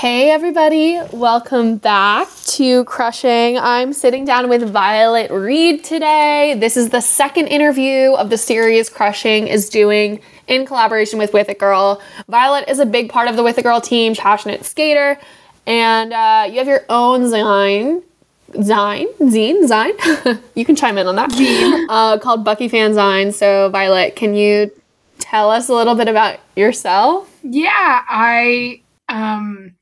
Hey, everybody, welcome back to Crushing. I'm sitting down with Violet Reed today. This is the second interview of the series Crushing is doing in collaboration with With It Girl. Violet is a big part of the With It Girl team, passionate skater, and uh, you have your own zine. Zine, zine, zine. you can chime in on that. Zine. Uh, called Bucky Fan Zine. So, Violet, can you tell us a little bit about yourself? Yeah, I um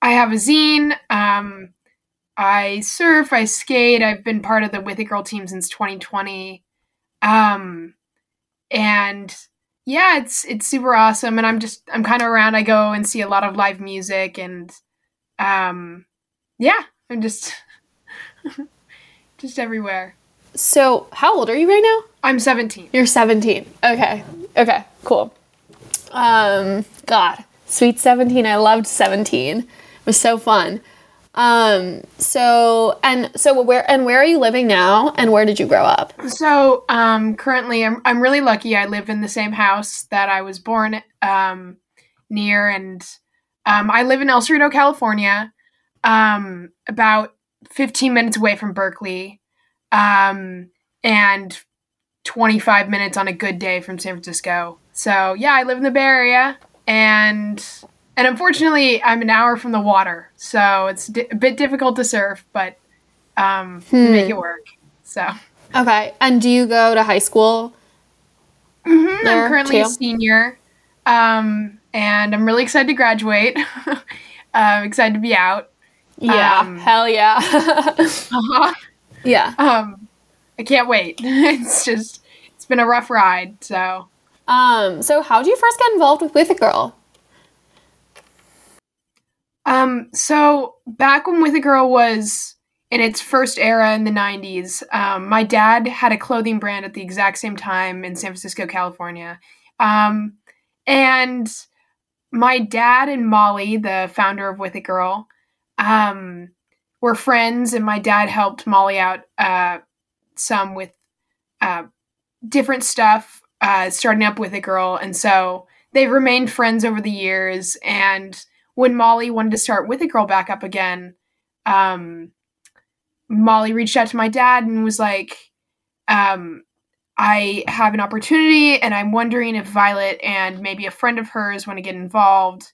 I have a zine. Um, I surf, I skate. I've been part of the With It Girl team since 2020. Um, and yeah, it's it's super awesome. And I'm just I'm kind of around. I go and see a lot of live music, and um, yeah, I'm just just everywhere. So, how old are you right now? I'm 17. You're 17. Okay. Okay. Cool. Um, God, sweet 17. I loved 17. It was so fun. Um, so and so where and where are you living now and where did you grow up? So, um, currently I'm I'm really lucky. I live in the same house that I was born um near and um I live in El Cerrito, California. Um about 15 minutes away from Berkeley. Um and 25 minutes on a good day from San Francisco. So, yeah, I live in the Bay Area and and unfortunately, I'm an hour from the water, so it's di- a bit difficult to surf, but um, hmm. make it work. So okay. And do you go to high school? Mm-hmm. I'm currently too? a senior, um, and I'm really excited to graduate. I'm excited to be out. Yeah, um, hell yeah. uh-huh. Yeah. Um, I can't wait. it's just it's been a rough ride. So. Um. So, how did you first get involved with With It Girl? Um, so back when With It Girl was in its first era in the 90s, um, my dad had a clothing brand at the exact same time in San Francisco, California. Um, and my dad and Molly, the founder of With It Girl, um, were friends, and my dad helped Molly out uh, some with uh, different stuff, uh, starting up With It Girl. And so they've remained friends over the years. And when Molly wanted to start With It Girl back up again, um, Molly reached out to my dad and was like, um, I have an opportunity and I'm wondering if Violet and maybe a friend of hers want to get involved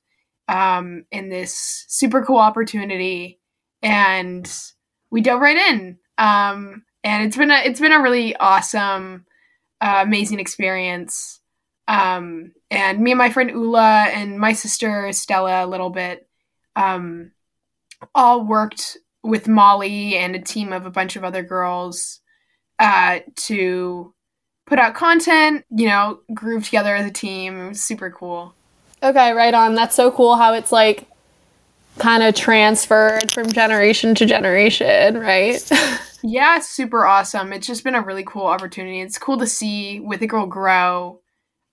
um, in this super cool opportunity. And we dove right in. Um, and it's been a it's been a really awesome, uh, amazing experience. Um, and me and my friend Ula and my sister Stella a little bit um, all worked with Molly and a team of a bunch of other girls uh, to put out content, you know, groove together as a team. It was super cool. Okay, right on. That's so cool how it's like kind of transferred from generation to generation, right? yeah, super awesome. It's just been a really cool opportunity. It's cool to see With It Girl grow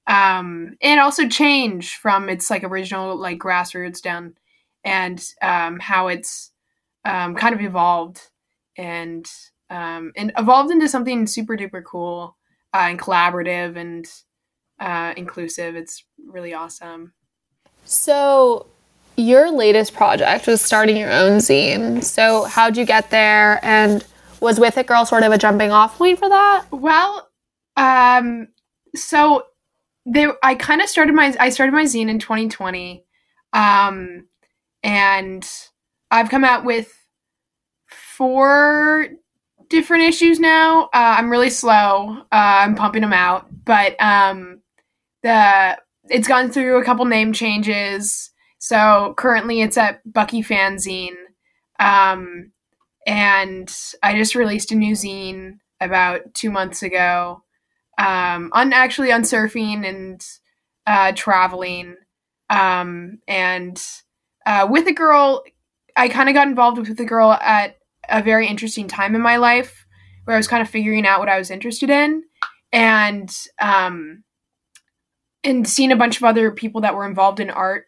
um, and also change from its like original like grassroots down and um, how it's um, kind of evolved and um, and evolved into something super duper cool uh, and collaborative and uh, inclusive. It's really awesome. So your latest project was starting your own zine. So how'd you get there and was with it girl sort of a jumping off point for that? Well, um so they I kind of started my I started my zine in 2020. Um and I've come out with four different issues now. Uh, I'm really slow. Uh, I'm pumping them out, but um, the it's gone through a couple name changes. So currently, it's at Bucky Fanzine, um, and I just released a new zine about two months ago um, on actually on surfing and uh, traveling. Um, and uh, With It Girl, I kind of got involved with the girl at a very interesting time in my life where I was kind of figuring out what I was interested in, and um, and seeing a bunch of other people that were involved in art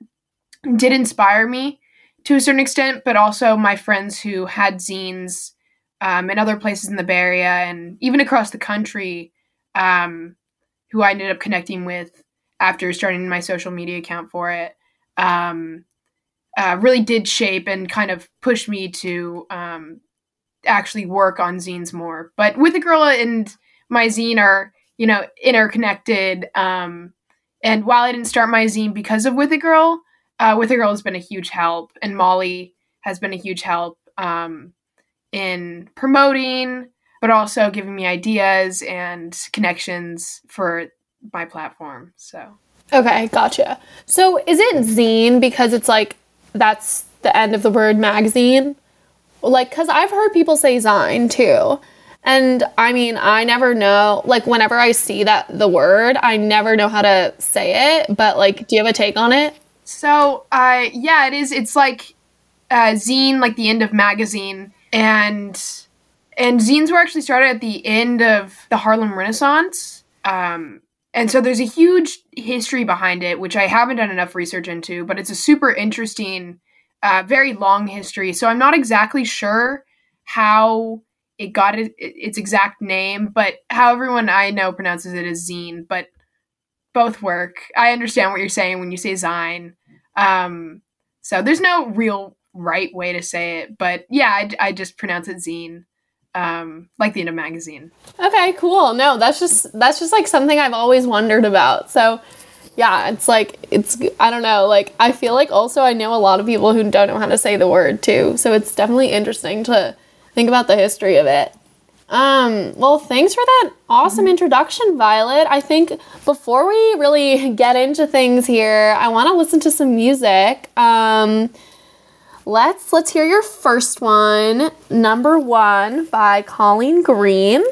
did inspire me to a certain extent, but also my friends who had zines um, in other places in the Bay Area and even across the country um, who I ended up connecting with after starting my social media account for it, um, uh, really did shape and kind of push me to um, actually work on zines more. But With It Girl and my zine are you know interconnected. Um, and while I didn't start my zine because of With It Girl, uh, With It Girl has been a huge help, and Molly has been a huge help um, in promoting, but also giving me ideas and connections for my platform. So. Okay, gotcha. So is it zine because it's like that's the end of the word magazine? Like, because I've heard people say zine too. And I mean, I never know, like, whenever I see that, the word, I never know how to say it. But, like, do you have a take on it? So, uh, yeah, it is. It's like uh, zine, like the end of magazine. And and zines were actually started at the end of the Harlem Renaissance. Um, and so there's a huge history behind it, which I haven't done enough research into, but it's a super interesting, uh, very long history. So I'm not exactly sure how it got it, its exact name, but how everyone I know pronounces it is zine, but both work. I understand what you're saying when you say zine. Um, so there's no real right way to say it, but yeah, I, I just pronounce it zine. Um, like the end of magazine. Okay, cool. No, that's just that's just like something I've always wondered about. So yeah, it's like it's I don't know, like I feel like also I know a lot of people who don't know how to say the word too. So it's definitely interesting to think about the history of it. Um, well, thanks for that awesome mm-hmm. introduction, Violet. I think before we really get into things here, I want to listen to some music. Um, let's let's hear your first one, number one by Colleen Green.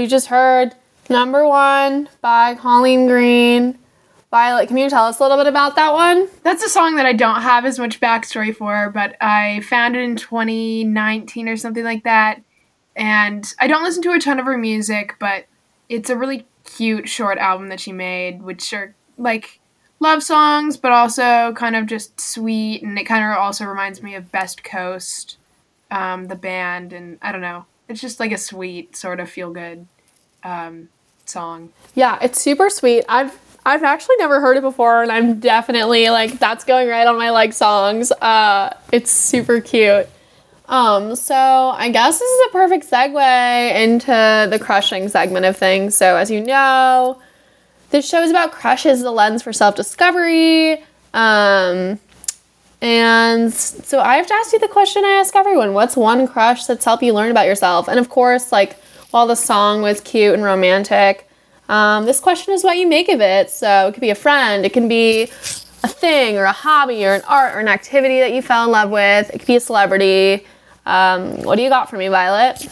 You just heard number one by Colleen Green. Violet, can you tell us a little bit about that one? That's a song that I don't have as much backstory for, but I found it in 2019 or something like that. And I don't listen to a ton of her music, but it's a really cute short album that she made, which are like love songs, but also kind of just sweet. And it kind of also reminds me of Best Coast, um, the band. And I don't know it's just like a sweet sort of feel good um, song. Yeah, it's super sweet. I've I've actually never heard it before, and I'm definitely like that's going right on my like songs. Uh, it's super cute. Um, so I guess this is a perfect segue into the crushing segment of things. So as you know, this show is about crushes, the lens for self discovery. Um, and so I have to ask you the question I ask everyone: What's one crush that's helped you learn about yourself? And of course, like while the song was cute and romantic, um, this question is what you make of it. So it could be a friend, it can be a thing or a hobby or an art or an activity that you fell in love with. It could be a celebrity. Um, what do you got for me, Violet?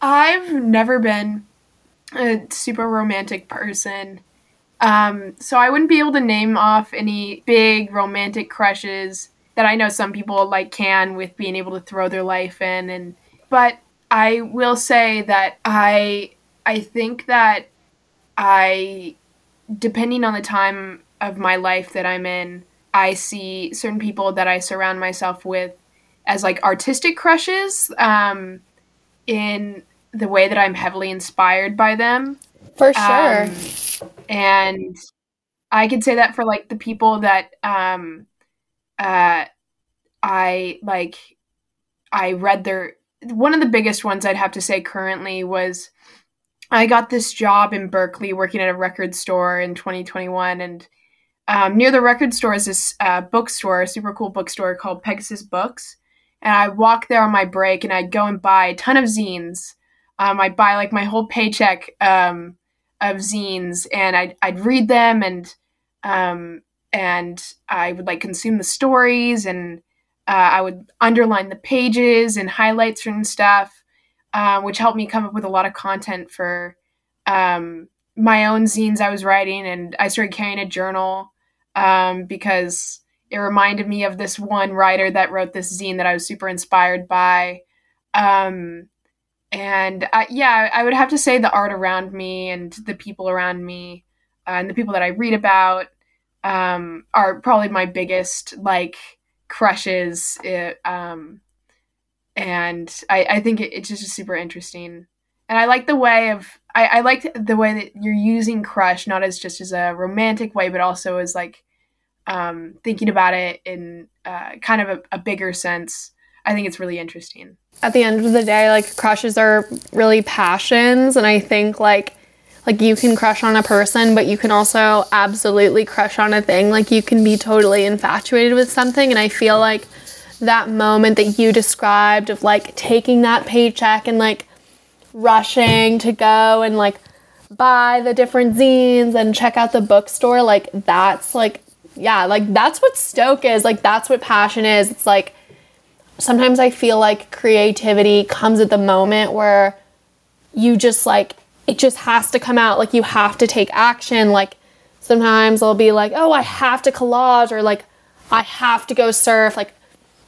I've never been a super romantic person. Um, so I wouldn't be able to name off any big romantic crushes that I know some people like can with being able to throw their life in and but I will say that I I think that I depending on the time of my life that I'm in, I see certain people that I surround myself with as like artistic crushes um, in the way that I'm heavily inspired by them. For sure. Um, and I could say that for like the people that um, uh, I like, I read their one of the biggest ones I'd have to say currently was I got this job in Berkeley working at a record store in 2021, and um, near the record store is this uh, bookstore, a super cool bookstore called Pegasus Books. And I walk there on my break, and I'd go and buy a ton of zines. Um, I'd buy like my whole paycheck um, of zines, and I'd I'd read them, and um, and I would like consume the stories, and uh, I would underline the pages and highlight certain stuff um, which helped me come up with a lot of content for um, my own zines I was writing. And I started carrying a journal um, because it reminded me of this one writer that wrote this zine that I was super inspired by. Um, and I, yeah, I would have to say the art around me and the people around me uh, and the people that I read about um, are probably my biggest like crushes. It, um, and I, I think it, it's just super interesting. And I like the way of I, I like the way that you're using crush not as just as a romantic way, but also as like um, thinking about it in uh, kind of a, a bigger sense. I think it's really interesting. At the end of the day, like crushes are really passions, and I think like like you can crush on a person, but you can also absolutely crush on a thing. Like you can be totally infatuated with something, and I feel like that moment that you described of like taking that paycheck and like rushing to go and like buy the different zines and check out the bookstore like that's like yeah like that's what stoke is. Like that's what passion is. It's like sometimes i feel like creativity comes at the moment where you just like it just has to come out. Like you have to take action. Like sometimes i'll be like oh i have to collage or like i have to go surf. Like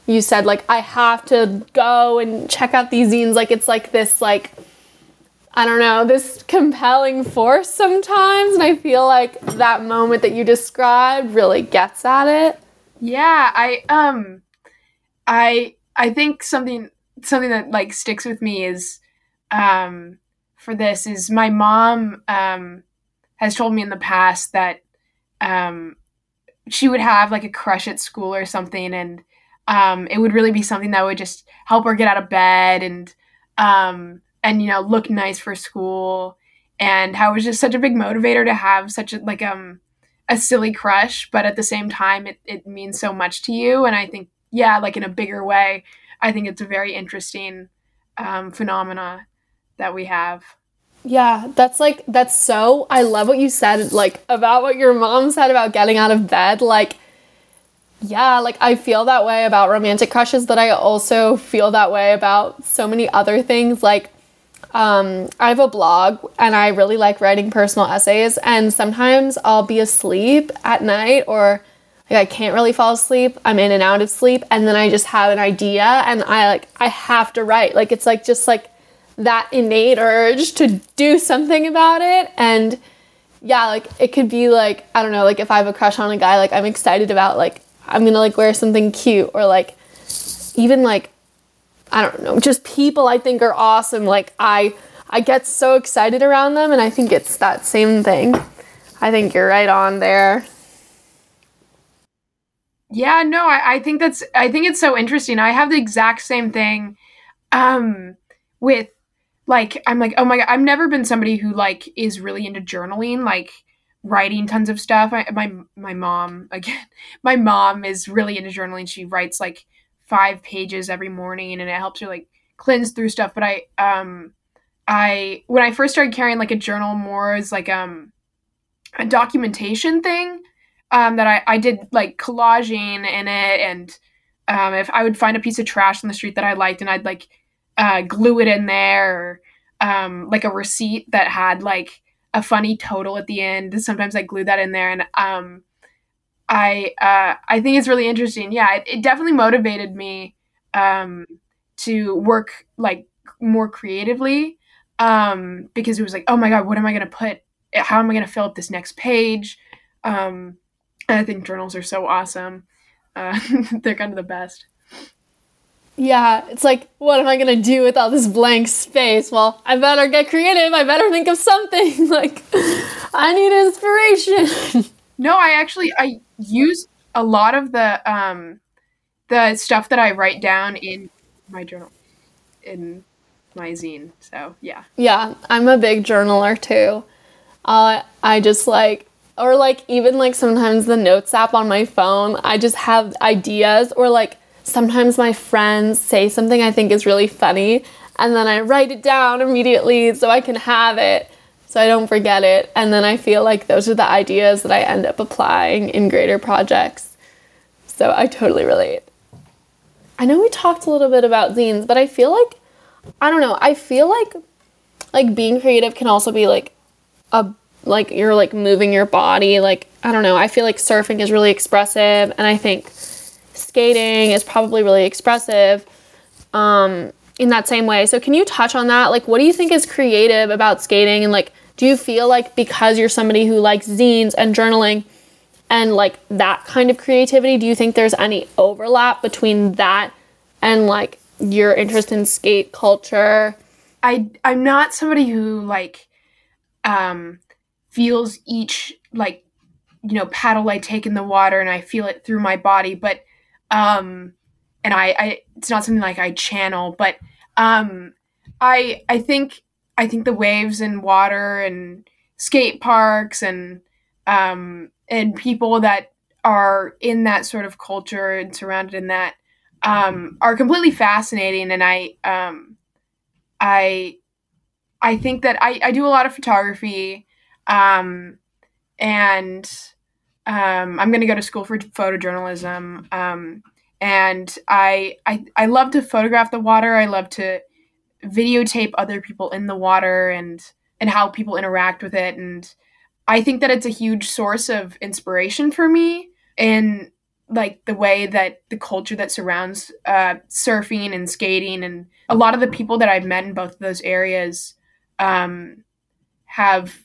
you said like I have to go and check out these zines. Like it's like this like I don't know, this compelling force sometimes. And I feel like that moment that you described really gets at it. Yeah, I um I I think something something that like sticks with me is um for this is my mom um has told me in the past that um she would have like a crush at school or something and um, it would really be something that would just help her get out of bed and um, and you know look nice for school. And how it was just such a big motivator to have such a like um a silly crush but at the same time it, it means so much to you. And i think yeah like in a bigger way i think it's a very interesting um, phenomena that we have yeah that's like that's so i love what you said like about what your mom said about getting out of bed like yeah, like I feel that way about romantic crushes, but I also feel that way about so many other things. Like, um, I have a blog and I really like writing personal essays, and sometimes I'll be asleep at night or like I can't really fall asleep. I'm in and out of sleep, and then I just have an idea and I like I have to write. Like it's like just like that innate urge to do something about it and yeah, like it could be like I don't know, like if I have a crush on a guy, like I'm excited about like I'm gonna like wear something cute or like even like I don't know, just people I think are awesome. Like I I get so excited around them and I think it's that same thing. I think you're right on there. Yeah, no, I, I think that's I think it's so interesting. I have the exact same thing um with like I'm like, oh my god, I've never been somebody who like is really into journaling, like writing tons of stuff. I, my my mom again, my mom is really into journaling. She writes like five pages every morning and it helps her like cleanse through stuff. But I um I when I first started carrying like a journal more as like um a documentation thing um, that I, I did like collaging in it and um, if I would find a piece of trash on the street that I liked and I'd like uh, glue it in there or um, like a receipt that had like a funny total at the end. Sometimes I glue that in there and um, I uh, I think it's really interesting. Yeah, it, it definitely motivated me um, to work like more creatively um, because it was like, oh my god, what am I gonna put? How am I gonna fill up this next page? Um, I think journals are so awesome. Uh, they're kind of the best. Yeah, it's like, what am I gonna do with all this blank space? Well, I better get creative. I better think of something. like, I need inspiration. no, I actually I use a lot of the um, the stuff that I write down in my journal, in my zine. So yeah. Yeah, I'm a big journaler too. Uh, I just like or like even like sometimes the notes app on my phone i just have ideas or like sometimes my friends say something i think is really funny and then i write it down immediately so i can have it so i don't forget it. And then i feel like those are the ideas that i end up applying in greater projects. So i totally relate. I know we talked a little bit about zines but i feel like i don't know i feel like like being creative can also be like a like you're like moving your body like i don't know i feel like surfing is really expressive and i think skating is probably really expressive um, in that same way. So can you touch on that? Like what do you think is creative about skating? And like do you feel like because you're somebody who likes zines and journaling and like that kind of creativity do you think there's any overlap between that and like your interest in skate culture? I i'm not somebody who like um feels each like you know paddle I take in the water and I feel it through my body but um and I, I it's not something like I channel but um I I think I think the waves and water and skate parks and um and people that are in that sort of culture and surrounded in that um are completely fascinating. And I um I I think that I, I do a lot of photography um, and um, I'm going to go to school for photojournalism. Um, and I, I, I love to photograph the water. I love to videotape other people in the water and, and how people interact with it. And I think that it's a huge source of inspiration for me in like the way that the culture that surrounds uh, surfing and skating and a lot of the people that I've met in both of those areas um, have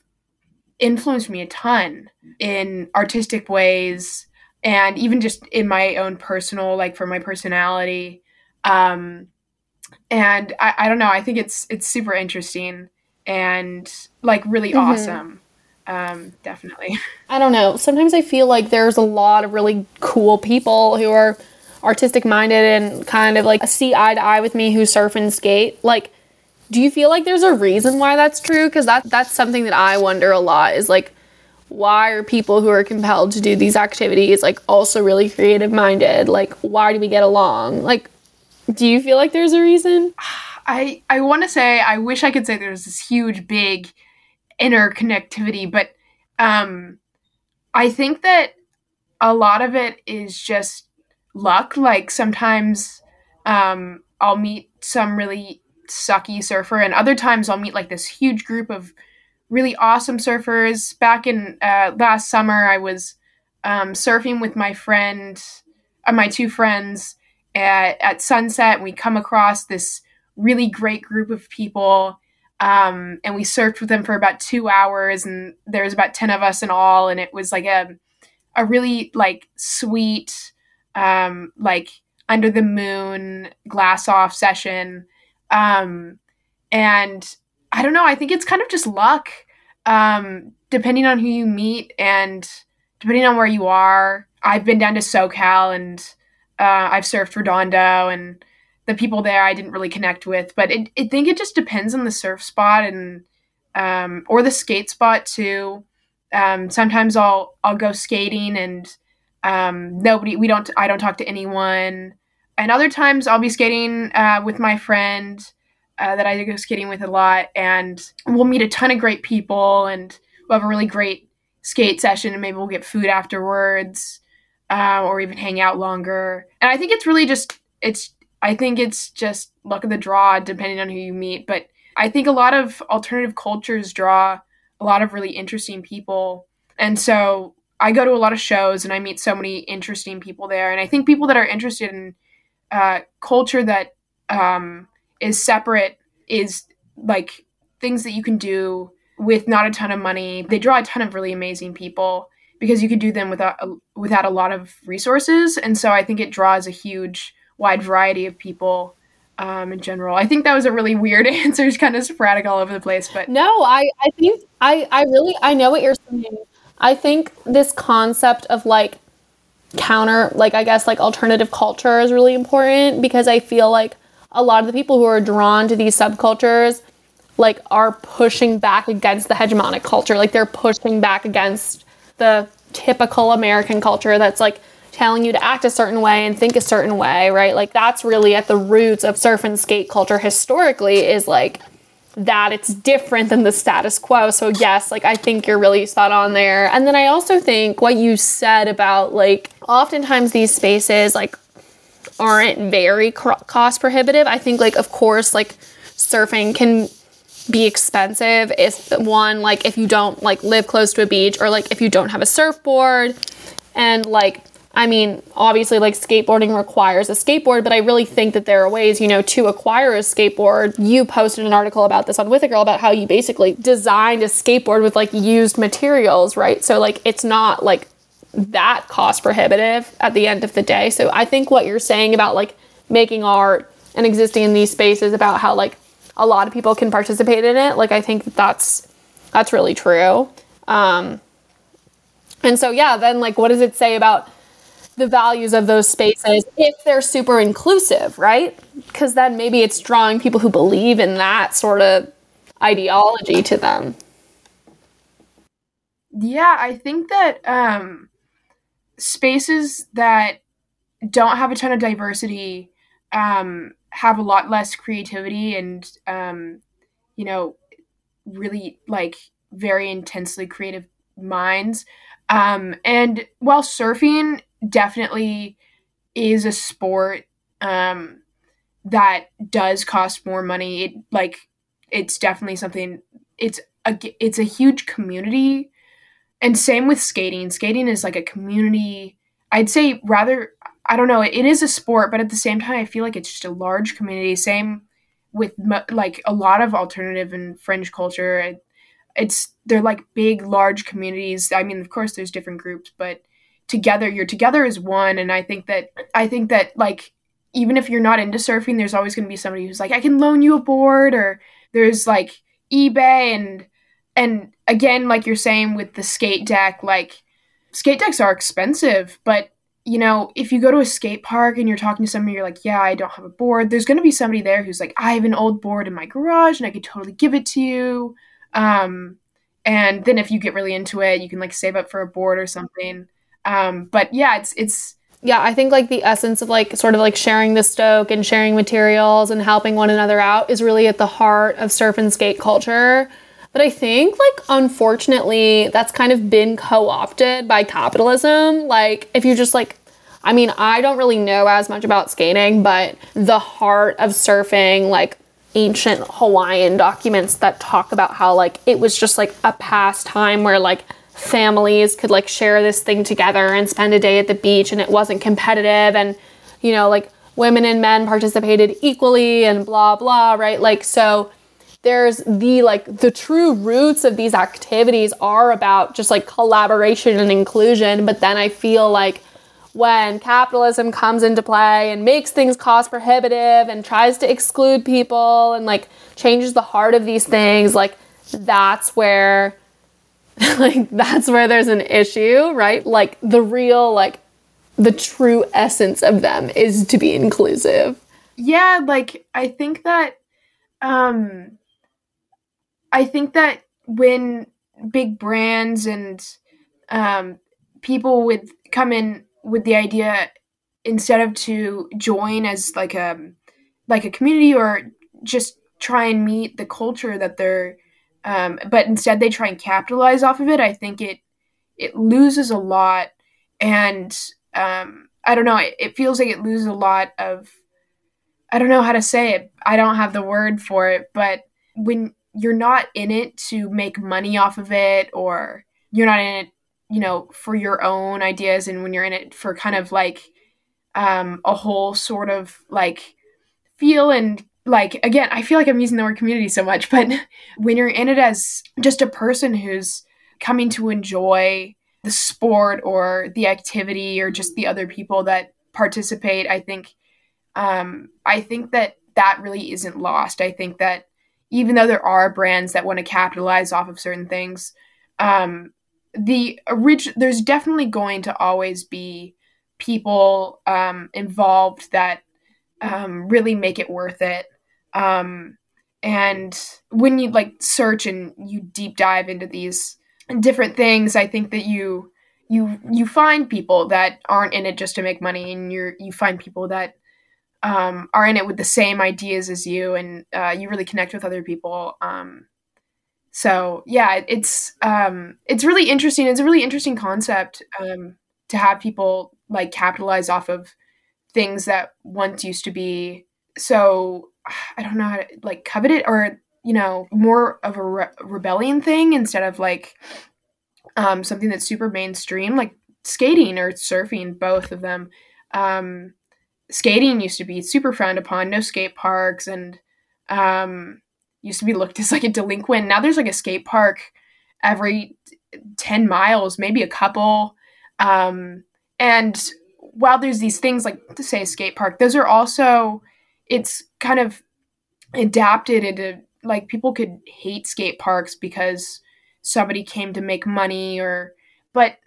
influenced me a ton in artistic ways and even just in my own personal like for my personality. Um and I, I don't know i think it's it's super interesting and like really mm-hmm. awesome. Um definitely. I don't know. Sometimes i feel like there's a lot of really cool people who are artistic minded and kind of like see eye to eye with me who surf and skate. Like do you feel like there's a reason why that's true? Because that that's something that I wonder a lot. Is like, why are people who are compelled to do these activities like also really creative minded? Like, why do we get along? Like, do you feel like there's a reason? I I want to say I wish I could say there's this huge big interconnectivity, but um, I think that a lot of it is just luck. Like sometimes um, I'll meet some really sucky surfer, and other times I'll meet like this huge group of really awesome surfers. Back in uh, last summer, I was um, surfing with my friend, uh, my two friends at, at sunset, and we come across this really great group of people. Um, and we surfed with them for about two hours, and there was about ten of us in all, and it was like a a really like sweet, um, like under the moon glass off session. Um, and I don't know, I think it's kind of just luck, um, depending on who you meet and depending on where you are. I've been down to SoCal and uh, I've surfed Redondo and the people there I didn't really connect with, but it, I think it just depends on the surf spot and um, or the skate spot too. Um, sometimes I'll I'll go skating and um, nobody we don't I don't talk to anyone, and other times I'll be skating uh, with my friend uh, that I go skating with a lot, and we'll meet a ton of great people, and we'll have a really great skate session, and maybe we'll get food afterwards, uh, or even hang out longer. And I think it's really just it's I think it's just luck of the draw, depending on who you meet. But I think a lot of alternative cultures draw a lot of really interesting people. And so I go to a lot of shows and I meet so many interesting people there. And I think people that are interested in uh, culture that um, is separate is like things that you can do with not a ton of money. They draw a ton of really amazing people because you can do them without without a lot of resources. And so I think it draws a huge wide variety of people um, in general. I think that was a really weird answer. It's kind of sporadic all over the place, but no, I, I think I, I really, I know what you're saying. I think this concept of like counter, like I guess like alternative culture is really important because I feel like a lot of the people who are drawn to these subcultures like are pushing back against the hegemonic culture. Like they're pushing back against the typical American culture that's like telling you to act a certain way and think a certain way, right? Like that's really at the roots of surf and skate culture historically is like that it's different than the status quo. So yes, like I think you're really spot on there. And then I also think what you said about like oftentimes these spaces like aren't very cost prohibitive. I think like of course like surfing can be expensive if one like if you don't like live close to a beach or like if you don't have a surfboard and like I mean, obviously, like skateboarding requires a skateboard, but I really think that there are ways, you know, to acquire a skateboard. You posted an article about this on With It Girl about how you basically designed a skateboard with like used materials, right? So, like, it's not like that cost prohibitive at the end of the day. So, I think what you're saying about like making art and existing in these spaces about how like a lot of people can participate in it, like, I think that that's that's really true. Um, and so, yeah, then like, what does it say about the values of those spaces if they're super inclusive, right? Because then maybe it's drawing people who believe in that sort of ideology to them. Yeah, I think that um, spaces that don't have a ton of diversity um, have a lot less creativity and, um, you know, really like very intensely creative minds. Um, and while surfing definitely is a sport um, that does cost more money. It like it's definitely something. It's a it's a huge community, and same with skating. Skating is like a community. I'd say rather. I don't know. It is a sport, but at the same time, I feel like it's just a large community. Same with like a lot of alternative and fringe culture. It's they're like big, large communities. I mean, of course, there's different groups, but together you're together as one. And i think that i think that like even if you're not into surfing there's always going to be somebody who's like i can loan you a board or there's like ebay and and again like you're saying with the skate deck like skate decks are expensive but you know if you go to a skate park and you're talking to somebody you're like yeah i don't have a board there's going to be somebody there who's like i have an old board in my garage and i could totally give it to you. Um and then if you get really into it you can like save up for a board or something um, but yeah, it's it's yeah, I think like the essence of like sort of like sharing the stoke and sharing materials and helping one another out is really at the heart of surf and skate culture. But I think like unfortunately that's kind of been co-opted by capitalism. Like if you just like I mean, I don't really know as much about skating, but the heart of surfing like ancient Hawaiian documents that talk about how like it was just like a pastime where like families could like share this thing together and spend a day at the beach and it wasn't competitive and you know like women and men participated equally and blah blah right? Like so there's the like the true roots of these activities are about just like collaboration and inclusion but then i feel like when capitalism comes into play and makes things cost prohibitive and tries to exclude people and like changes the heart of these things, like that's where like that's where there's an issue, right? Like the real like the true essence of them is to be inclusive. Yeah, like I think that um I think that when big brands and um people would come in with the idea instead of to join as like a like a community or just try and meet the culture that they're um, but instead they try and capitalize off of it. I think it it loses a lot. And um, i don't know it, it feels like it loses a lot of i don't know how to say it. I don't have the word for it but when you're not in it to make money off of it or you're not in it you know, for your own ideas and when you're in it for kind of like um, a whole sort of like feel and like again, I feel like I'm using the word community so much, but when you're in it as just a person who's coming to enjoy the sport or the activity or just the other people that participate, I think um, I think that that really isn't lost. I think that even though there are brands that want to capitalize off of certain things, um, the orig- there's definitely going to always be people um, involved that um, really make it worth it. Um, and when you like search and you deep dive into these different things, I think that you you you find people that aren't in it just to make money, and you're you find people that um, are in it with the same ideas as you, and uh, you really connect with other people. Um, so yeah it's um it's really interesting it's a really interesting concept um to have people like capitalize off of things that once used to be so i don't know how to like covet it or you know more of a re- rebellion thing instead of like um something that's super mainstream like skating or surfing both of them um skating used to be super frowned upon no skate parks and um used to be looked as like a delinquent. Now there's like a skate park every 10 miles, maybe a couple. Um, and while there's these things like to say skate park, those are also, it's kind of adapted into like people could hate skate parks because somebody came to make money or, but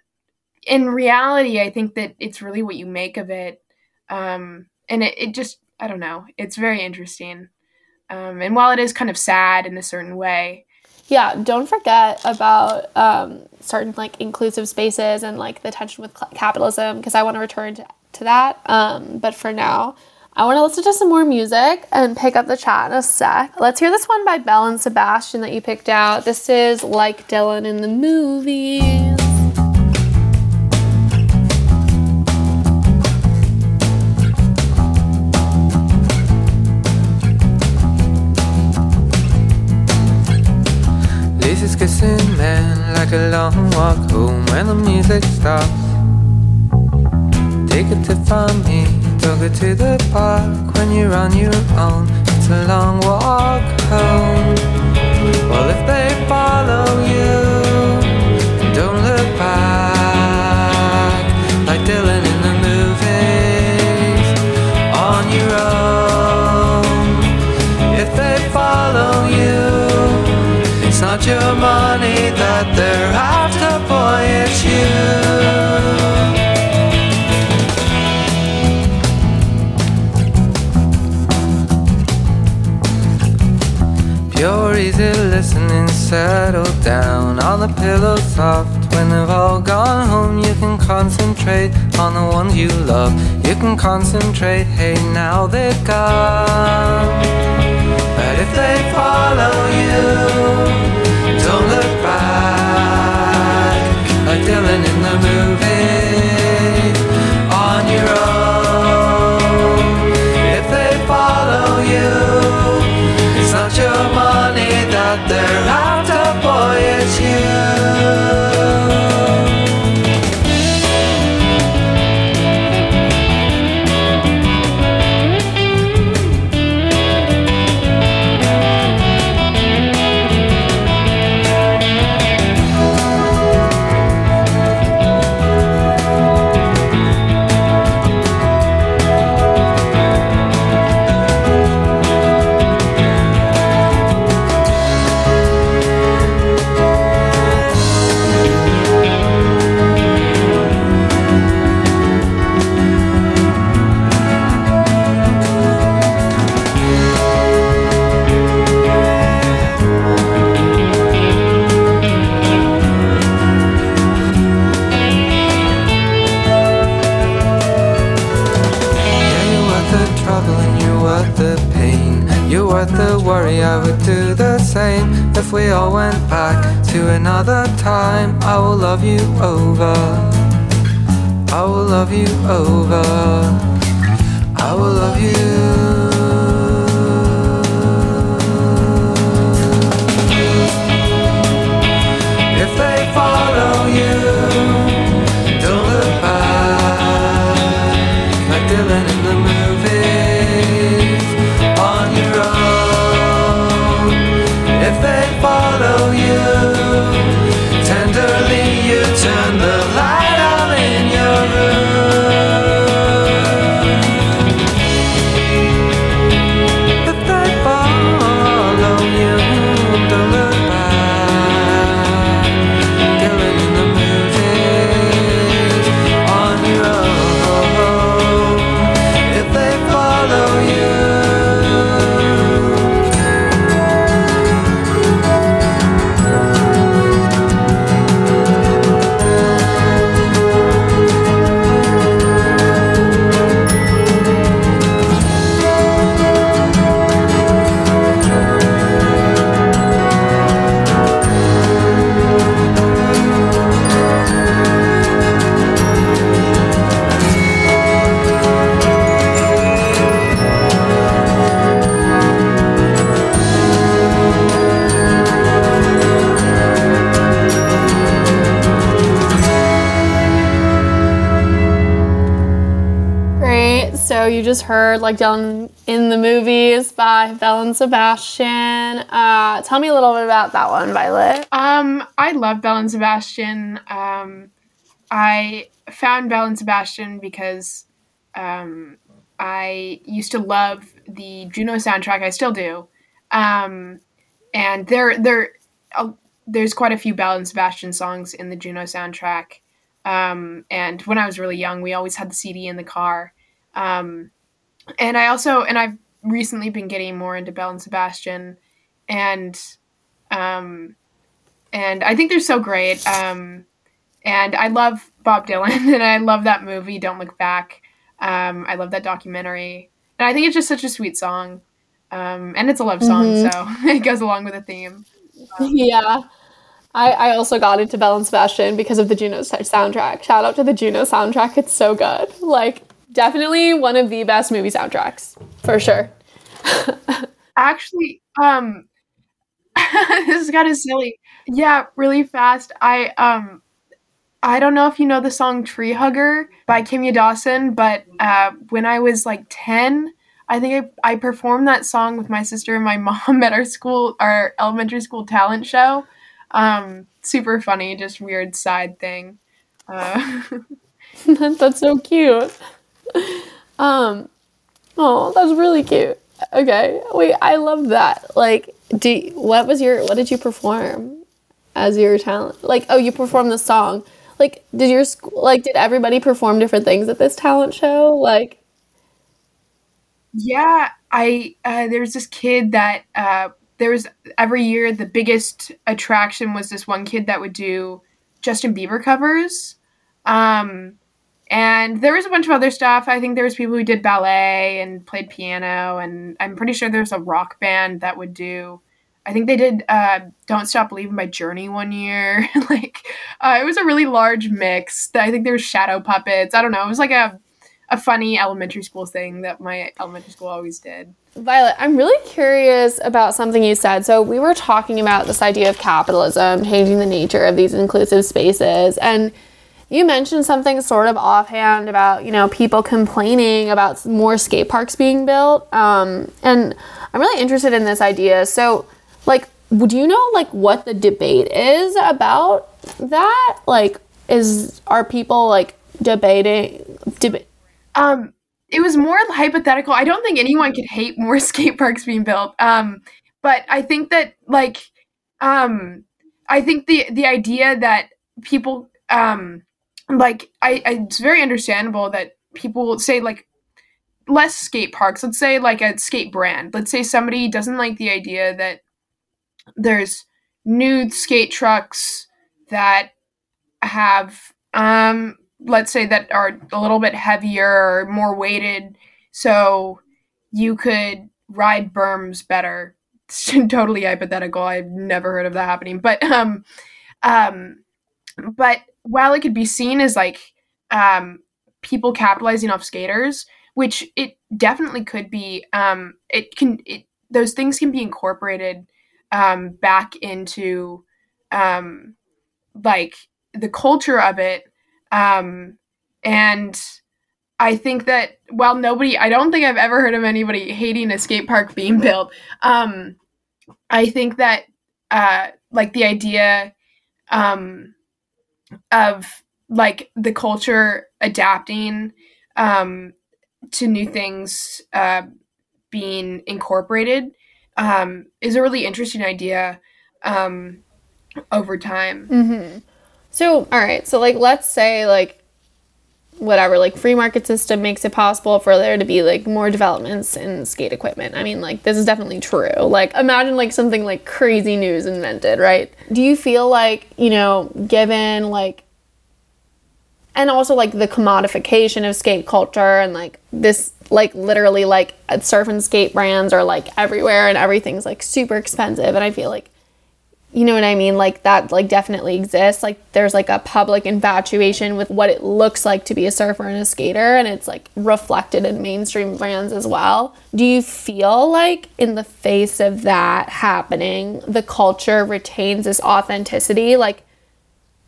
in reality, I think that it's really what you make of it. Um, and it, it just, I don't know, it's very interesting. Um, and while it is kind of sad in a certain way, yeah, don't forget about um, certain like inclusive spaces and like the tension with cl- capitalism because I want to return to, that. Um, but for now, I want to listen to some more music and pick up the chat in a sec. Let's hear this one by Belle and Sebastian that you picked out. This is Like Dylan in the Movies. This is kissing man like a long walk home when the music stops. Take a tip from me, go to the park when you're on your own. It's a long walk home. Well, if they follow you, don't look back like Dylan in the movies on your own. If they follow you, it's not your money that they're after, settle down on the pillow soft. When they've all gone home, you can concentrate on the ones you love. You can concentrate, hey, now they've gone. But if they follow you, don't look back like Dylan in the movie will love oh. You just heard like Dylan in the movies by Belle and Sebastian. Uh, tell me a little bit about that one, Violet. Um, I love Belle and Sebastian. Um, I found Belle and Sebastian because um, I used to love the Juno soundtrack. I still do. Um, and there, there, uh, there's quite a few Belle and Sebastian songs in the Juno soundtrack. Um, and when I was really young, we always had the CD in the car. Um, and I also, and I've recently been getting more into Belle and Sebastian, and um, and I think they're so great. Um, and I love Bob Dylan, and I love that movie, Don't Look Back. Um, I love that documentary, and I think it's just such a sweet song. Um, and it's a love song, Mhm. so it goes along with the theme. yeah. I, I also got into Belle and Sebastian because of the Juno soundtrack. Shout out to the Juno soundtrack. It's so good. Like, definitely one of the best movie soundtracks, for sure. Actually, um, this is kind of silly. Yeah, really fast. I um, I don't know if you know the song "Tree Hugger" by Kimya Dawson, but uh, when I was like ten, I think I, I performed that song with my sister and my mom at our school, our elementary school talent show. Um, super funny, just weird side thing. Uh, that's so cute. Um, oh, that's really cute. Okay, wait, I love that. Like, do what was your what did you perform as your talent? Like, oh, you performed the song. Like, did your school like did everybody perform different things at this talent show? Like, Yeah, I uh, there was this kid that uh, there was every year the biggest attraction was this one kid that would do Justin Bieber covers, um, and there was a bunch of other stuff. I think there was people who did ballet and played piano, and I'm pretty sure there's a rock band that would do. I think they did uh, "Don't Stop Believing" by Journey one year. like uh, it was a really large mix. I think there was shadow puppets. I don't know. It was like a a funny elementary school thing that my elementary school always did. Violet, I'm really curious about something you said. So, we were talking about this idea of capitalism changing the nature of these inclusive spaces. And you mentioned something sort of offhand about, you know, people complaining about more skate parks being built. Um, and I'm really interested in this idea. So, like, do you know, like, what the debate is about that? Like, is, are people, like, debating, deba- Um, it was more hypothetical. I don't think anyone could hate more skate parks being built. Um, but I think that like, um, I think the the idea that people um, like I, I it's very understandable that people say like less skate parks. Let's say like a skate brand. Let's say somebody doesn't like the idea that there's nude skate trucks that have um let's say that are a little bit heavier or more weighted so you could ride berms better totally hypothetical. I've never heard of that happening. But um um but while it could be seen as like um people capitalizing off skaters, which it definitely could be, um it can it those things can be incorporated um back into um like the culture of it um and I think that while nobody, I don't think I've ever heard of anybody hating a skate park being built. Um, I think that uh, like the idea um, of like the culture adapting um, to new things uh, being incorporated um, is a really interesting idea um, over time. Mm-hmm. So, all right. So, like, let's say, like, whatever like free market system makes it possible for there to be like more developments in skate equipment. I mean like this is definitely true. Like imagine like something like crazy news invented right? Do you feel like you know given like and also like the commodification of skate culture and like this like literally like surf and skate brands are like everywhere and everything's like super expensive and i feel like you know what I mean? Like that like definitely exists. Like there's like a public infatuation with what it looks like to be a surfer and a skater and it's like reflected in mainstream brands as well. Do you feel like in the face of that happening, the culture retains this authenticity? Like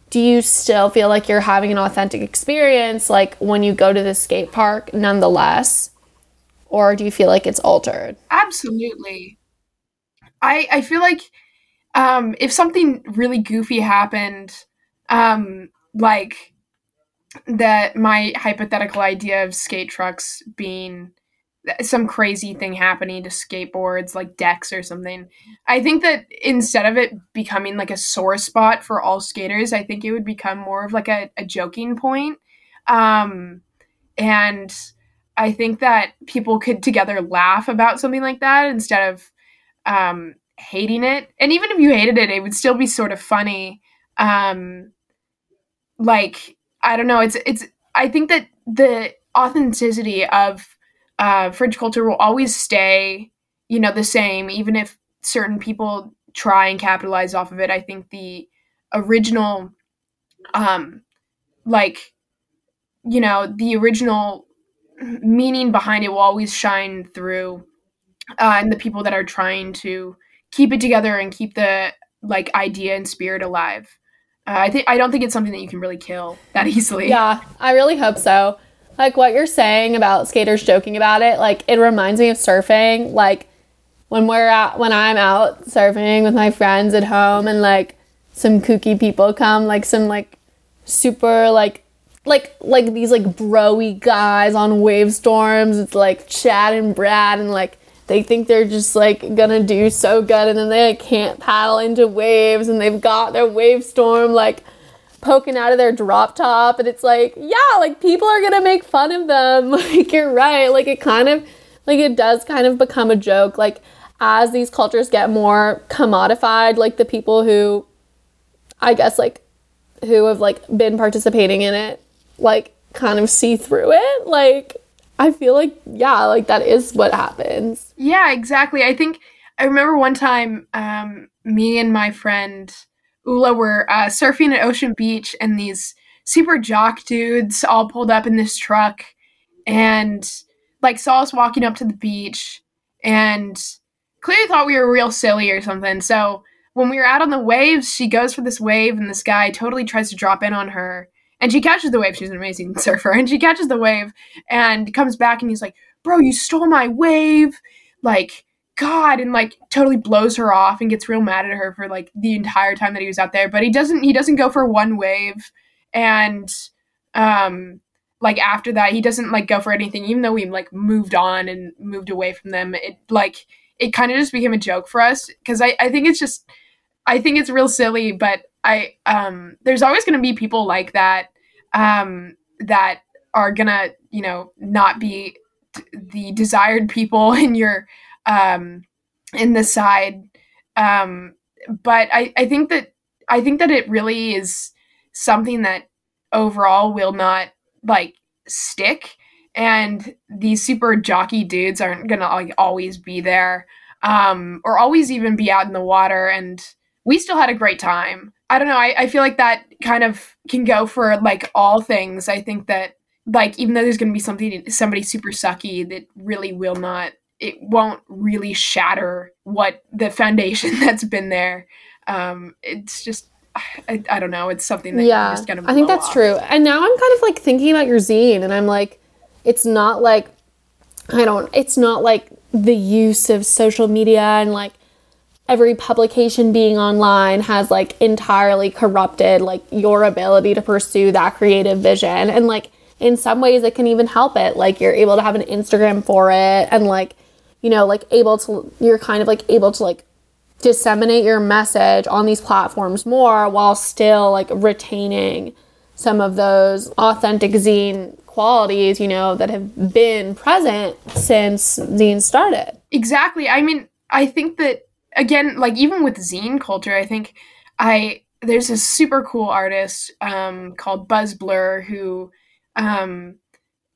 do you still feel like you're having an authentic experience like when you go to the skate park nonetheless? Or do you feel like it's altered? Absolutely. I I feel like um, if something really goofy happened, um, like that, my hypothetical idea of skate trucks being some crazy thing happening to skateboards, like decks or something. I think that instead of it becoming like a sore spot for all skaters, I think it would become more of like a, a joking point. Um, and I think that people could together laugh about something like that instead of um, hating it. And even if you hated it, it would still be sort of funny. Um like I don't know, it's it's I think that the authenticity of uh fridge culture will always stay, you know, the same even if certain people try and capitalize off of it. I think the original um like you know, the original meaning behind it will always shine through uh, and the people that are trying to keep it together and keep the like idea and spirit alive. Uh, I think I don't think it's something that you can really kill that easily. Yeah, I really hope so. Like what you're saying about skaters joking about it, like it reminds me of surfing. Like when we're out, when I'm out surfing with my friends at home, and like some kooky people come, like some like super like like like these like broy guys on Wavestorms. It's like Chad and Brad and like they think they're just like gonna do so good and then they like, can't paddle into waves and they've got their Wavestorm like poking out of their drop top and it's like yeah like people are gonna make fun of them. Like you're right. Like it kind of like it does kind of become a joke. Like as these cultures get more commodified like the people who i guess like who have like been participating in it like kind of see through it. Like I feel like yeah, like that is what happens. Yeah, exactly. I think I remember one time um, me and my friend Ula were uh, surfing at Ocean Beach, and these super jock dudes all pulled up in this truck and like saw us walking up to the beach and clearly thought we were real silly or something. So when we were out on the waves, she goes for this wave, and this guy totally tries to drop in on her and she catches the wave. She's an amazing surfer, and she catches the wave and comes back, and he's like, "Bro, you stole my wave!" Like, God, and like totally blows her off and gets real mad at her for like the entire time that he was out there. But he doesn't. He doesn't go for one wave, and um, like after that, he doesn't like go for anything. Even though we like moved on and moved away from them, it like it kind of just became a joke for us because I I think it's just I think it's real silly, but I um there's always going to be people like that um that are going to, you know, not be t- the desired people in your um in the side um but I I think that I think that it really is something that overall will not like stick and these super jockey dudes aren't going to like always be there um, or always even be out in the water. And we still had a great time. I don't know. I, I feel like that kind of can go for like all things. I think that like even though there's going to be something somebody super sucky that really will not it won't really shatter what the foundation that's been there um it's just I, I don't know it's something that yeah, just I think that's off. true. And now I'm kind of like thinking about your zine, and I'm like, it's not like I don't. It's not like the use of social media and like every publication being online has like entirely corrupted like your ability to pursue that creative vision and like in some ways it can even help it like you're able to have an instagram for it and like you know like able to you're kind of like able to like disseminate your message on these platforms more while still like retaining some of those authentic zine qualities, you know, that have been present since zine started. Exactly. I mean, I think that again, like even with zine culture, I think I there's a super cool artist um, called Buzz Blurr who um,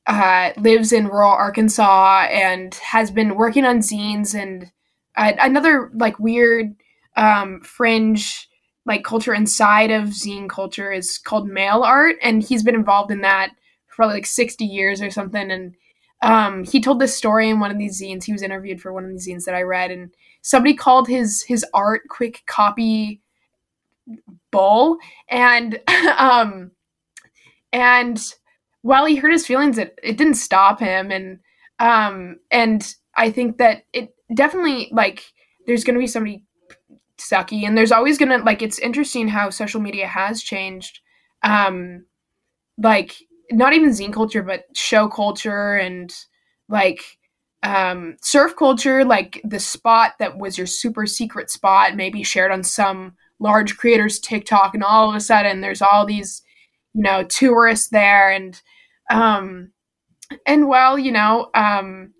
uh, lives in rural Arkansas and has been working on zines and uh, another like weird um, fringe like culture inside of zine culture is called mail art and he's been involved in that for like 60 years or something and um, he told this story in one of these zines. He was interviewed for one of these zines that i read and somebody called his his art quick copy bull. And um and while he hurt his feelings it, it didn't stop him. And um and i think that it definitely like there's going to be somebody sucky and there's always going to like it's interesting how social media has changed um like not even zine culture but show culture and like um surf culture like the spot that was your super secret spot maybe shared on some large creators TikTok and all of a sudden there's all these you know tourists there and um and well you know um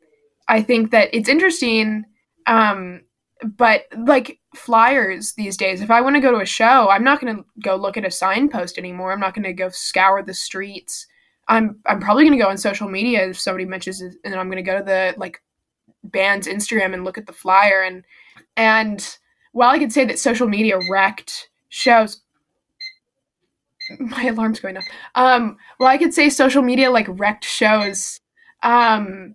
I think that it's interesting. Um, but like flyers these days, if I want to go to a show, I'm not going to go look at a signpost anymore. I'm not going to go scour the streets. I'm I'm probably to go on social media if somebody mentions it, and I'm to go to the like band's Instagram and look at the flyer and and while I could say that social media wrecked shows my alarm's going off. Um, well, I could say social media like wrecked shows. Um,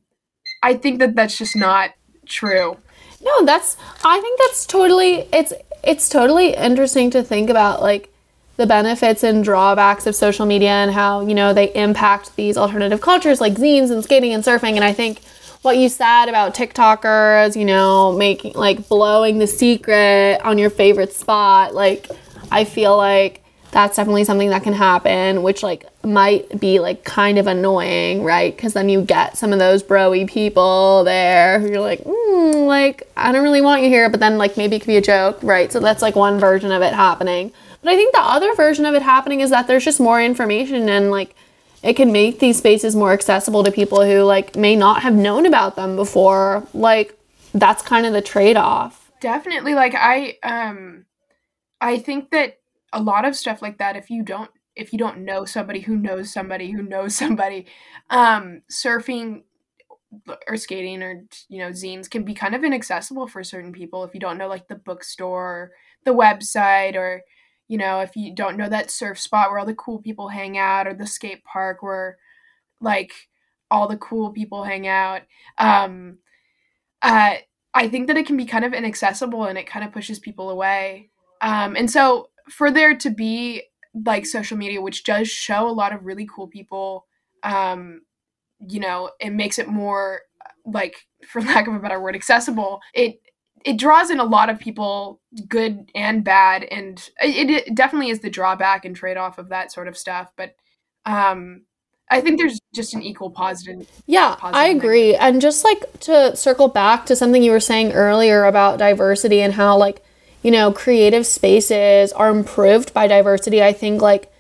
I think that that's just not true. No, that's I think that's totally it's it's totally interesting to think about like the benefits and drawbacks of social media and how, you know, they impact these alternative cultures like zines and skating and surfing and I think what you said about TikTokers, you know, making like blowing the secret on your favorite spot, like I feel like that's definitely something that can happen, which like might be like kind of annoying, right? Because then you get some of those broy people there who you're like, mm, like I don't really want you here, but then like maybe it could be a joke, right? So that's like one version of it happening. But I think the other version of it happening is that there's just more information and like it can make these spaces more accessible to people who like may not have known about them before. Like that's kind of the trade-off. Definitely like I um I think that a lot of stuff like that if you don't if you don't know somebody who knows somebody who knows somebody um surfing or skating or you know zines can be kind of inaccessible for certain people if you don't know like the bookstore the website or you know if you don't know that surf spot where all the cool people hang out or the skate park where like all the cool people hang out um uh i think that it can be kind of inaccessible and it kind of pushes people away. Um and so for there to be like social media which does show a lot of really cool people um you know it makes it more like for lack of a better word accessible it it draws in a lot of people good and bad and it, it definitely is the drawback and trade-off of that sort of stuff but um I think there's just an equal positive. Yeah, positive I agree. Negative. And just like to circle back to something you were saying earlier about diversity and how like you know, creative spaces are improved by diversity. I think like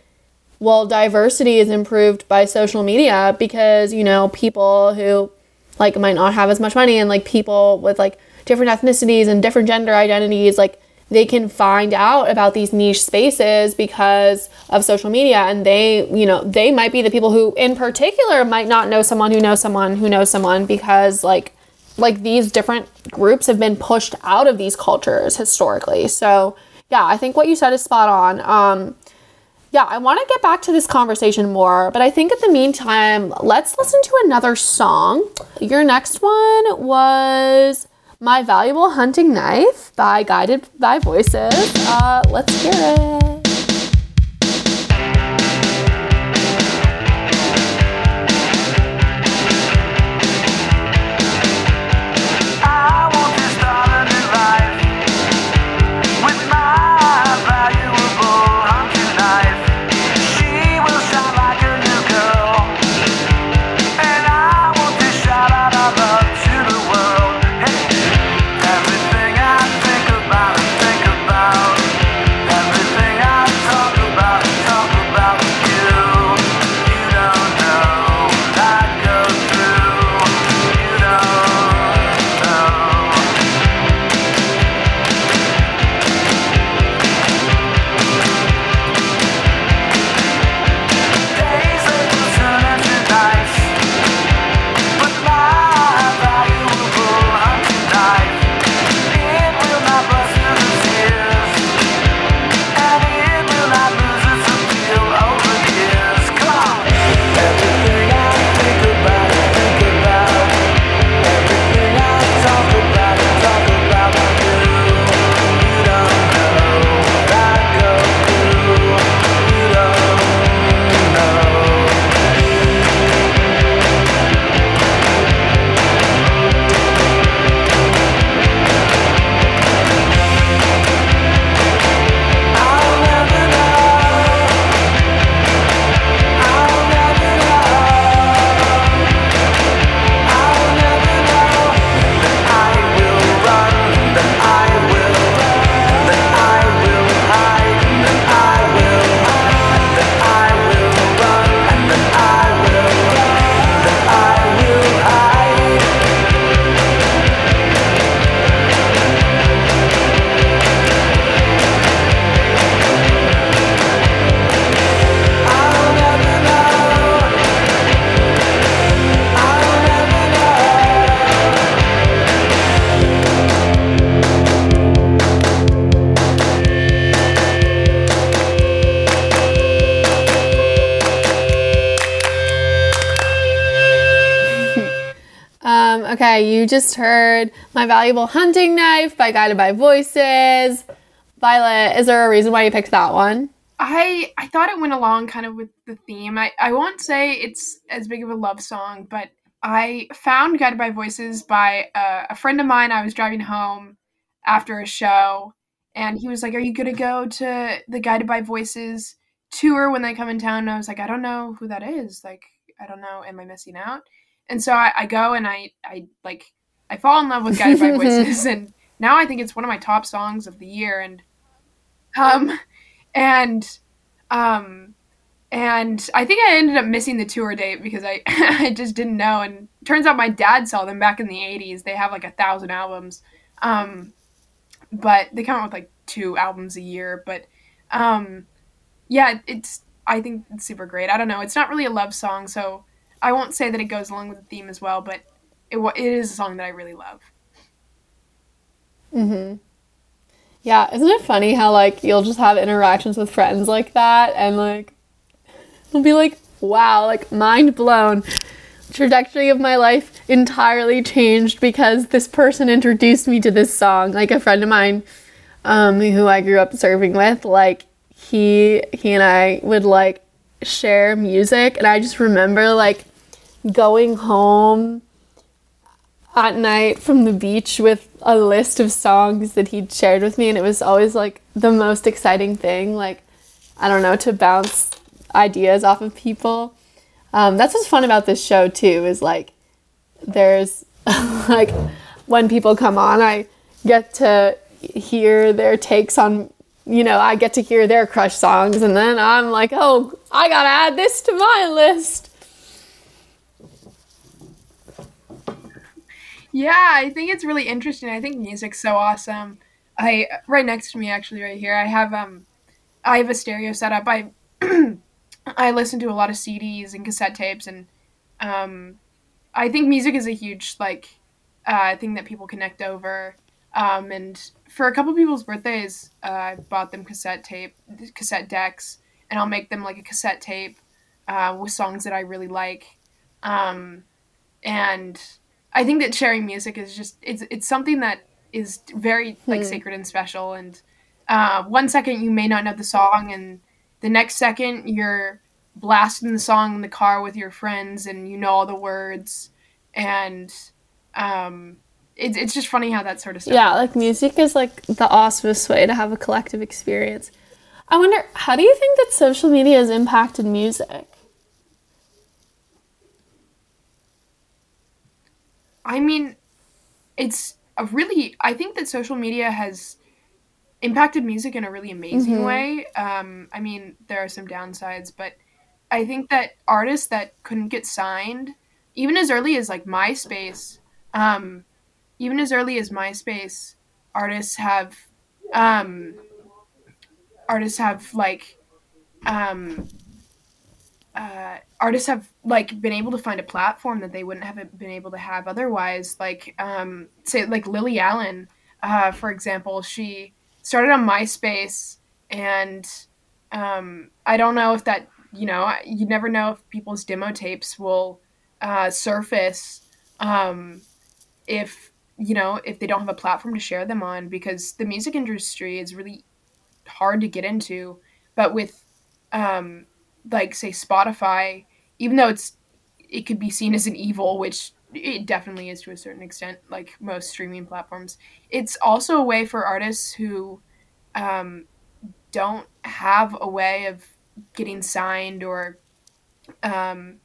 well, diversity is improved by social media because, you know, people who like might not have as much money and like people with like different ethnicities and different gender identities, like they can find out about these niche spaces because of social media and they, you know, they might be the people who in particular might not know someone who knows someone who knows someone because like like these different groups have been pushed out of these cultures historically. So, yeah, I think what you said is spot on. Um, yeah, I want to get back to this conversation more, but I think in the meantime, let's listen to another song. Your next one was My Valuable Hunting Knife by Guided by Voices. Uh, let's hear it. Okay, you just heard My Valuable Hunting Knife by Guided by Voices. Violet, is there a reason why you picked that one? I I thought it went along kind of with the theme. I, I won't say it's as big of a love song, but I found Guided by Voices by uh, a friend of mine. I was driving home after a show, and he was like, Are you going to go to the Guided by Voices tour when they come in town? And I was like, I don't know who that is. Like, I don't know. Am I missing out? And so I, I go and I I like I fall in love with Guided by Voices, and now I think it's one of my top songs of the year, and um and um and I think I ended up missing the tour date because I I just didn't know, and turns out my dad saw them back in the '80s. They have like a thousand albums, um, but they come out with like two albums a year. But um, yeah, it's I think it's super great. I don't know, it's not really a love song, so I won't say that it goes along with the theme as well, but it it is a song that I really love. Mhm. Yeah, isn't it funny how like you'll just have interactions with friends like that and like you'll be like, "Wow, like mind blown." Trajectory of my life entirely changed because this person introduced me to this song. Like a friend of mine um, who I grew up serving with, like he he and I would like share music and I just remember like going home at night from the beach with a list of songs that he'd shared with me and it was always like the most exciting thing like I don't know to bounce ideas off of people. Um, that's what's fun about this show too is like there's like when people come on I get to hear their takes on you know, I get to hear their crush songs, and then I'm like, oh, I gotta add this to my list. Yeah, I think it's really interesting. I think music's so awesome. I right next to me, actually, right here, I have um, I have a stereo setup. I I listen to a lot of CDs and cassette tapes, and um, I think music is a huge like uh, thing that people connect over. Um, and for a couple people's birthdays, uh, I bought them cassette tape, cassette decks, and I'll make them like a cassette tape uh, with songs that I really like. Um, and I think that sharing music is just it's it's something that is very like hmm. sacred and special. And uh, one second you may not know the song, and the next second you're blasting the song in the car with your friends, and you know all the words. And um, it's it's just funny how that sort of stuff. Yeah, like music is like the awesomest way to have a collective experience. I wonder, how do you think that social media has impacted music? I mean, it's a really. I think that social media has impacted music in a really amazing mm-hmm. way. Um, I mean, there are some downsides, but I think that artists that couldn't get signed, even as early as like MySpace, um, even as early as MySpace, artists have, um, artists have like, um, uh, artists have like been able to find a platform that they wouldn't have been able to have otherwise. Like, um, say, like Lily Allen, uh, for example, she started on MySpace, and um, I don't know if that you know you never know if people's demo tapes will uh, surface um, if you know if they don't have a platform to share them on because the music industry is really hard to get into but with um, like say Spotify, even though it's it could be seen as an evil, which it definitely is to a certain extent, like most streaming platforms. It's also a way for artists who um, don't have a way of getting signed or um,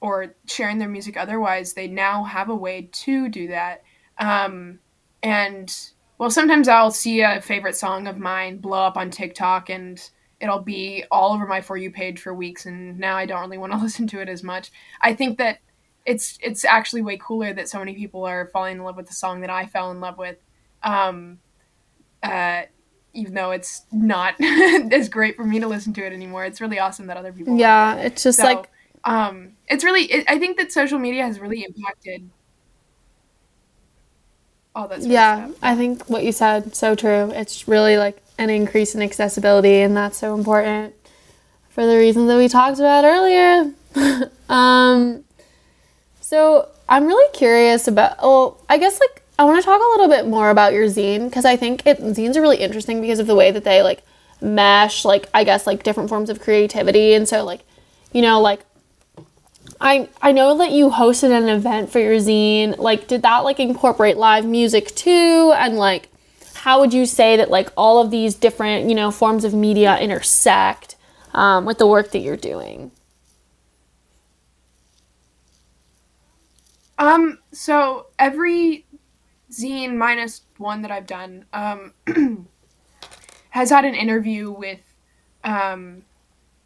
or sharing their music otherwise. They now have a way to do that. Um, and well, sometimes I'll see a favorite song of mine blow up on TikTok and it'll be all over my for you page for weeks and now I don't really want to listen to it as much. I think that it's it's actually way cooler that so many people are falling in love with the song that I fell in love with. Um, uh, even though it's not as great for me to listen to it anymore, it's really awesome that other people. Yeah, it. it's just so, like um, it's really. It, I think that social media has really impacted all that. yeah, I think what you said so true. It's really like an increase in accessibility, and that's so important for the reasons that we talked about earlier. um, so I'm really curious about. Well, I guess like I want to talk a little bit more about your zine because I think it zines are really interesting because of the way that they like mesh like I guess like different forms of creativity, and so like you know like I I know that you hosted an event for your zine. Like, did that like incorporate live music too? And like, how would you say that like all of these different you know forms of media intersect um, with the work that you're doing? Um. So every zine minus one that I've done um, has had an interview with um,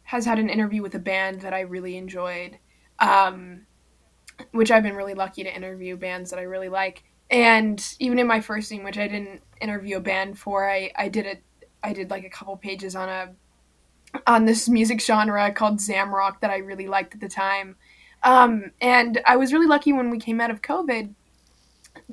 has had an interview with a band that I really enjoyed um, which I've been really lucky to interview bands that I really like. And even in my first thing, which I didn't interview a band for, I, I did it. I did like a couple pages on a on this music genre called Zamrock that I really liked at the time. Um, and I was really lucky when we came out of COVID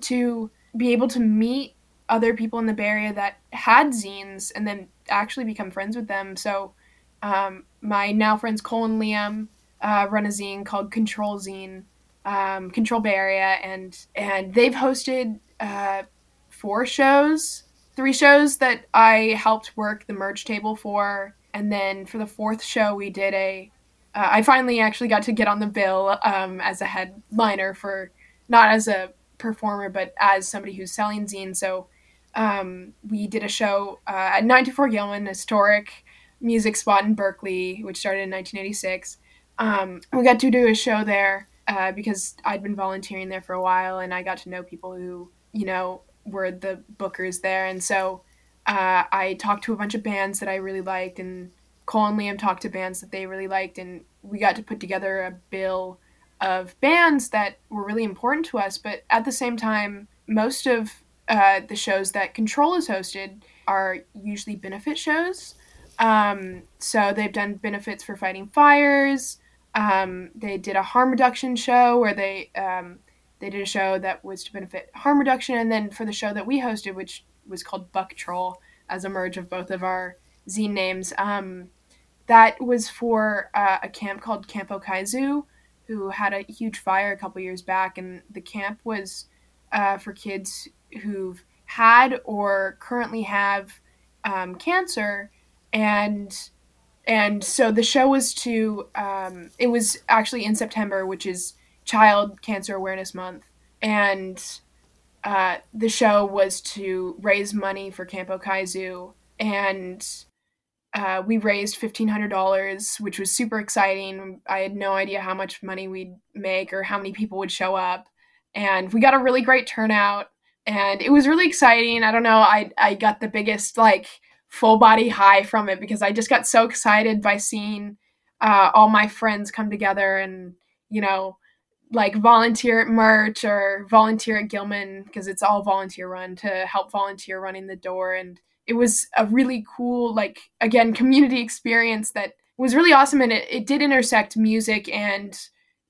to be able to meet other people in the Bay Area that had zines and then actually become friends with them. So um, my now friends Cole and Liam uh, run a zine called Control Zine, um, Control Bay Area, and and they've hosted uh, four shows, three shows that I helped work the merch table for, and then for the fourth show we did a. Uh, I finally actually got to get on the bill um, as a headliner for not as a performer but as somebody who's selling zine. So um, we did a show uh, at 924 Gilman, historic music spot in Berkeley, which started in 1986 um, we got to do a show there uh, because I'd been volunteering there for a while and I got to know people who, you know, were the bookers there. And so uh, I talked to a bunch of bands that I really liked, and Cole and Liam talked to bands that they really liked, and we got to put together a bill of bands that were really important to us. But at the same time, most of uh, the shows that Control has hosted are usually benefit shows. Um, so they've done benefits for fighting fires. Um, they did a harm reduction show where they um, they did a show that was to benefit harm reduction, and then for the show that we hosted, which was called Buck Troll, as a merge of both of our zine names, um, that was for uh, a camp called Camp Okizu, who had a huge fire a couple years back, and the camp was uh, for kids who've had or currently have um, cancer, and and so the show was to um, it was actually in September, which is Child Cancer Awareness Month, and uh, the show was to raise money for Camp Okizu, and uh, we raised fifteen hundred dollars, which was super exciting. I had no idea how much money we'd make or how many people would show up, and we got a really great turnout, and it was really exciting. I don't know, I I got the biggest like full body high from it because I just got so excited by seeing uh, all my friends come together and you know like volunteer at merch or volunteer at Gilman because it's all volunteer run to help volunteer running the door. And it was a really cool like again community experience that was really awesome. And it, it did intersect music and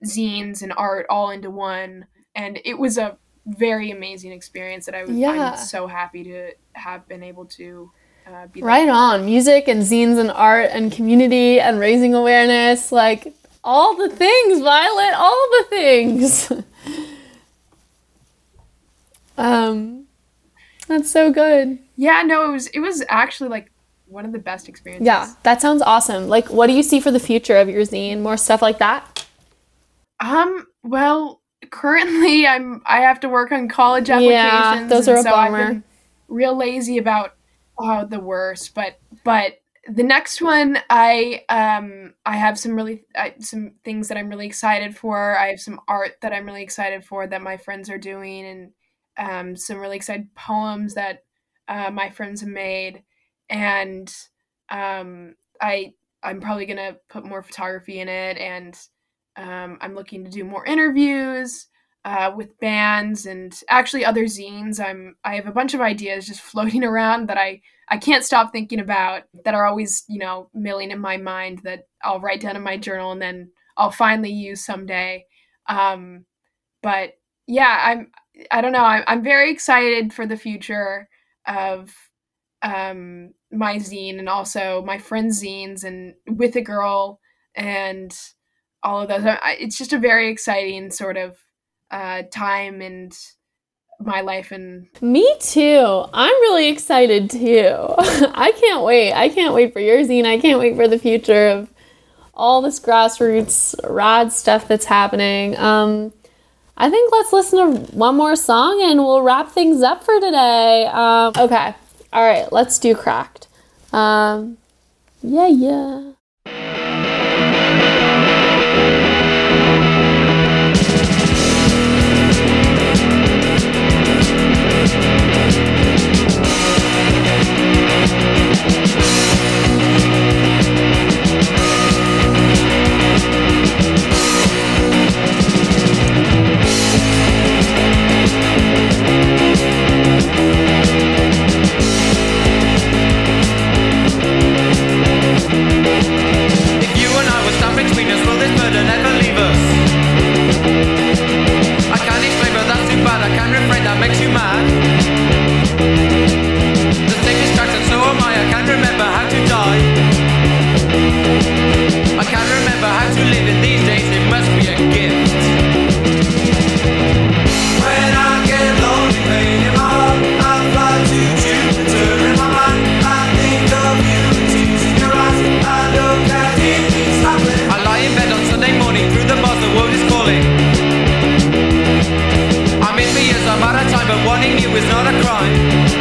zines and art all into one. And it was a very amazing experience that I was Yeah. I'm so happy to have been able to uh, be there. Right on. Music and zines and art and community and raising awareness. Like all the things, Violet, all the things. um that's so good. Yeah, no, it was it was actually like one of the best experiences. Yeah, that sounds awesome. Like what do you see for the future of your zine? More stuff like that? Um. Well, currently I'm I have to work on college applications. Yeah, those are a so bummer. real lazy about oh the worst, but but the next one I um I have some really I, some things that I'm really excited for. I have some art that I'm really excited for that my friends are doing, and um some really excited poems that uh, my friends have made, and um I I'm probably gonna put more photography in it, and um, I'm looking to do more interviews uh, with bands and actually other zines. I'm I have a bunch of ideas just floating around that I I can't stop thinking about that are always you know milling in my mind that I'll write down in my journal and then I'll finally use someday. Um, but yeah, I'm I don't know. I'm I'm very excited for the future of um, my zine and also my friends' zines and With It Girl and all of those. It's just a very exciting sort of uh, time and my life and Me too. I'm really excited too. I can't wait. I can't wait for your zine. I can't wait for the future of all this grassroots rad stuff that's happening. Um, I think let's listen to one more song and we'll wrap things up for today. Um, okay. All right. Let's do cracked. Um, yeah, yeah. Is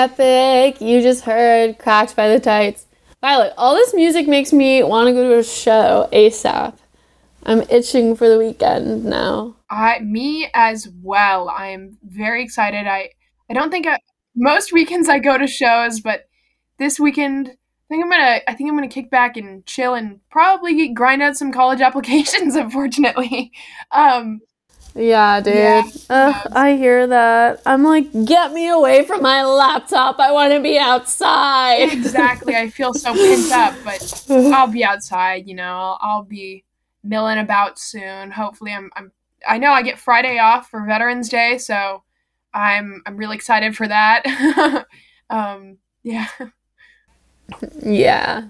Epic. You just heard Cracked by the Tights. Violet, all this music makes me want to go to a show ASAP. I'm itching for the weekend now. I me as well. I'm very excited. I I don't think I, most weekends I go to shows, but this weekend I think I'm gonna I think I'm gonna kick back and chill and probably grind out some college applications. Unfortunately, um, yeah, dude. Yeah. Ugh, I hear that. I'm like, get me away from my laptop. I want to be outside. exactly. I feel so pent up, but I'll be outside. You know, I'll, be milling about soon. Hopefully, I'm. I'm. I know I get Friday off for Veterans Day, so I'm. I'm really excited for that. um. Yeah. yeah.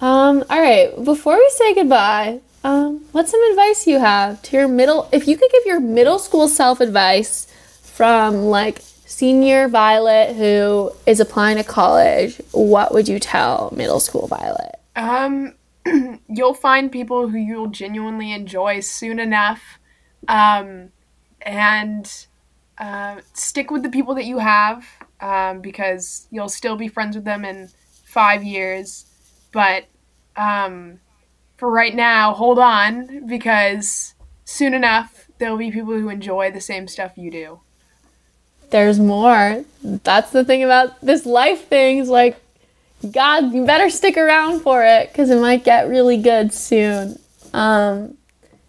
Um. All right. Before we say goodbye, um, what's some advice you have to your middle? If you could give your middle school self advice from like senior Violet who is applying to college, what would you tell middle school Violet? Um, you'll find people who you'll genuinely enjoy soon enough, um, and uh, stick with the people that you have um, because you'll still be friends with them in five years. But um, for right now, hold on because soon enough there'll be people who enjoy the same stuff you do. There's more. That's the thing about this life thing is like, God, you better stick around for it because it might get really good soon. Um,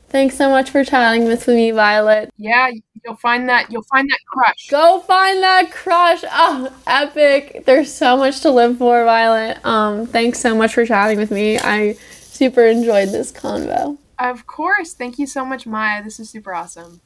thanks so much for chatting with me, Violet. Yeah, you'll find that you'll find that crush. Go find that crush. Oh, epic. There's so much to live for, Violet. Um, thanks so much for chatting with me. I super enjoyed this convo. Of course. Thank you so much, Maya. This is super awesome.